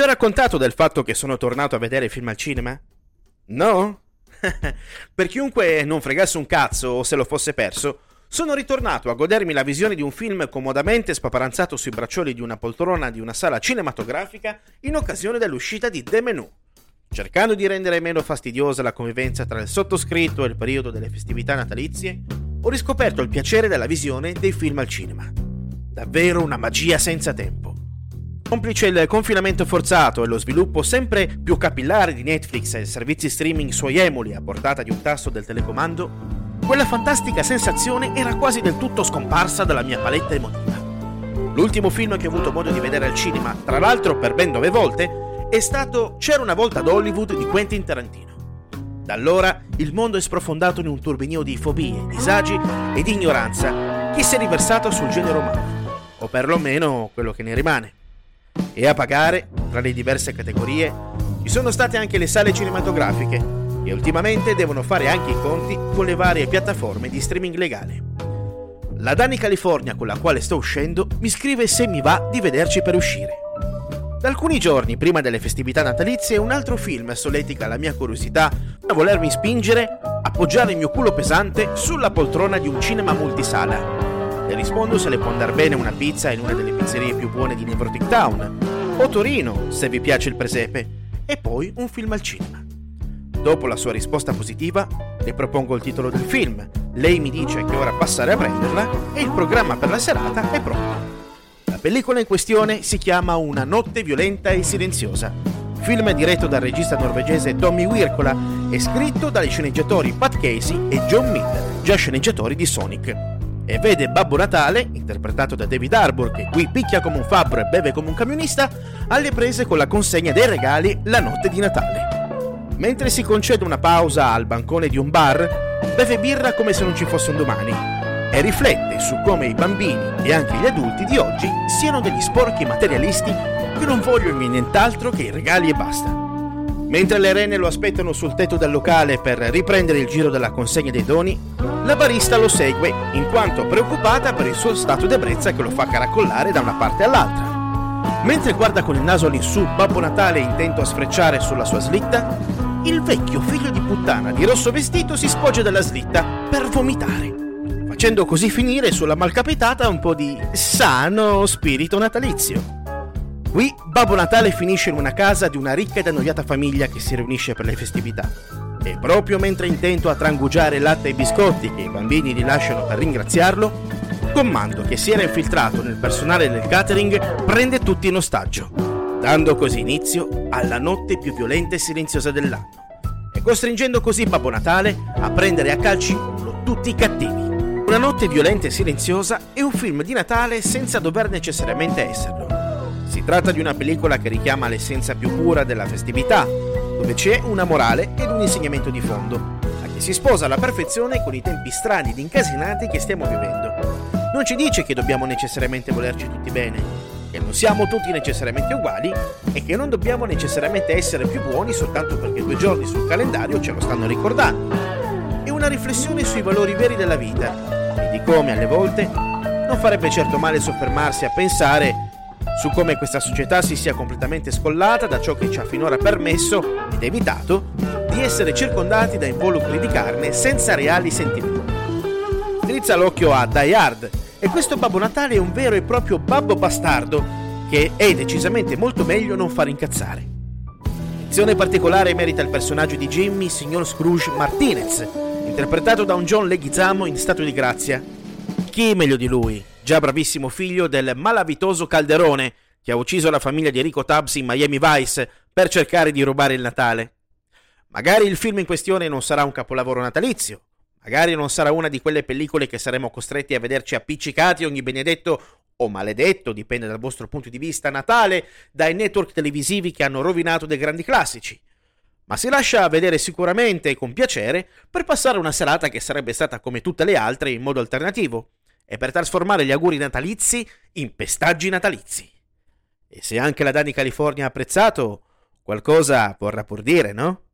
Ho raccontato del fatto che sono tornato a vedere film al cinema? No? per chiunque non fregasse un cazzo o se lo fosse perso, sono ritornato a godermi la visione di un film comodamente spaparanzato sui braccioli di una poltrona di una sala cinematografica in occasione dell'uscita di The Menu. Cercando di rendere meno fastidiosa la convivenza tra il sottoscritto e il periodo delle festività natalizie, ho riscoperto il piacere della visione dei film al cinema. Davvero una magia senza tempo. Complice il confinamento forzato e lo sviluppo sempre più capillare di Netflix e servizi streaming suoi emuli a portata di un tasto del telecomando, quella fantastica sensazione era quasi del tutto scomparsa dalla mia paletta emotiva. L'ultimo film che ho avuto modo di vedere al cinema, tra l'altro per ben nove volte, è stato C'era una volta ad Hollywood di Quentin Tarantino. Da allora il mondo è sprofondato in un turbinio di fobie, disagi e di ignoranza che si è riversato sul genere umano, o perlomeno quello che ne rimane. E a pagare, tra le diverse categorie, ci sono state anche le sale cinematografiche, e ultimamente devono fare anche i conti con le varie piattaforme di streaming legale. La Dani California con la quale sto uscendo mi scrive se mi va di vederci per uscire. Da alcuni giorni prima delle festività natalizie un altro film solletica la mia curiosità a volermi spingere a appoggiare il mio culo pesante sulla poltrona di un cinema multisala. Le rispondo se le può andare bene una pizza in una delle pizzerie più buone di Nevrotic Town, o Torino se vi piace il presepe, e poi un film al cinema. Dopo la sua risposta positiva, le propongo il titolo del film, lei mi dice che ora passare a prenderla e il programma per la serata è pronto. La pellicola in questione si chiama Una notte violenta e silenziosa. Film diretto dal regista norvegese Tommy Wirkola e scritto dagli sceneggiatori Pat Casey e John Miller, già sceneggiatori di Sonic. E vede Babbo Natale, interpretato da David Harbour, che qui picchia come un fabbro e beve come un camionista, alle prese con la consegna dei regali la notte di Natale. Mentre si concede una pausa al bancone di un bar, beve birra come se non ci fosse un domani e riflette su come i bambini e anche gli adulti di oggi siano degli sporchi materialisti che non vogliono nient'altro che i regali e basta. Mentre le rene lo aspettano sul tetto del locale per riprendere il giro della consegna dei doni, la barista lo segue in quanto preoccupata per il suo stato d'ebbrezza che lo fa caracollare da una parte all'altra. Mentre guarda con il naso all'insù Babbo Natale intento a sfrecciare sulla sua slitta, il vecchio figlio di puttana di rosso vestito si spoggia dalla slitta per vomitare, facendo così finire sulla malcapitata un po' di sano spirito natalizio. Qui Babbo Natale finisce in una casa di una ricca ed annoiata famiglia che si riunisce per le festività. E proprio mentre è intento a trangugiare latte e biscotti che i bambini gli lasciano per ringraziarlo, Comando, che si era infiltrato nel personale del catering, prende tutti in ostaggio dando così inizio alla notte più violenta e silenziosa dell'anno e costringendo così Babbo Natale a prendere a calci tutti i cattivi. Una notte violenta e silenziosa è un film di Natale senza dover necessariamente esserlo. Si tratta di una pellicola che richiama l'essenza più pura della festività, dove c'è una morale ed un insegnamento di fondo, ma che si sposa alla perfezione con i tempi strani ed incasinati che stiamo vivendo. Non ci dice che dobbiamo necessariamente volerci tutti bene, che non siamo tutti necessariamente uguali e che non dobbiamo necessariamente essere più buoni soltanto perché due giorni sul calendario ce lo stanno ricordando. È una riflessione sui valori veri della vita e di come alle volte non farebbe certo male soffermarsi a pensare su come questa società si sia completamente scollata da ciò che ci ha finora permesso ed evitato di essere circondati da involucri di carne senza reali sentimenti. Strizza l'occhio a Die Hard, e questo Babbo Natale è un vero e proprio babbo bastardo che è decisamente molto meglio non far incazzare. Menzione particolare merita il personaggio di Jimmy, signor Scrooge Martinez, interpretato da un John Leguizamo in stato di grazia. Chi meglio di lui? Già bravissimo figlio del malavitoso Calderone che ha ucciso la famiglia di Enrico Tubbs in Miami Vice per cercare di rubare il Natale. Magari il film in questione non sarà un capolavoro natalizio, Magari non sarà una di quelle pellicole che saremo costretti a vederci appiccicati ogni benedetto o maledetto, dipende dal vostro punto di vista, Natale, dai network televisivi che hanno rovinato dei grandi classici. Ma si lascia vedere sicuramente e con piacere per passare una serata che sarebbe stata come tutte le altre in modo alternativo e per trasformare gli auguri natalizi in pestaggi natalizi. E se anche la Dani California ha apprezzato, qualcosa vorrà pur dire, no?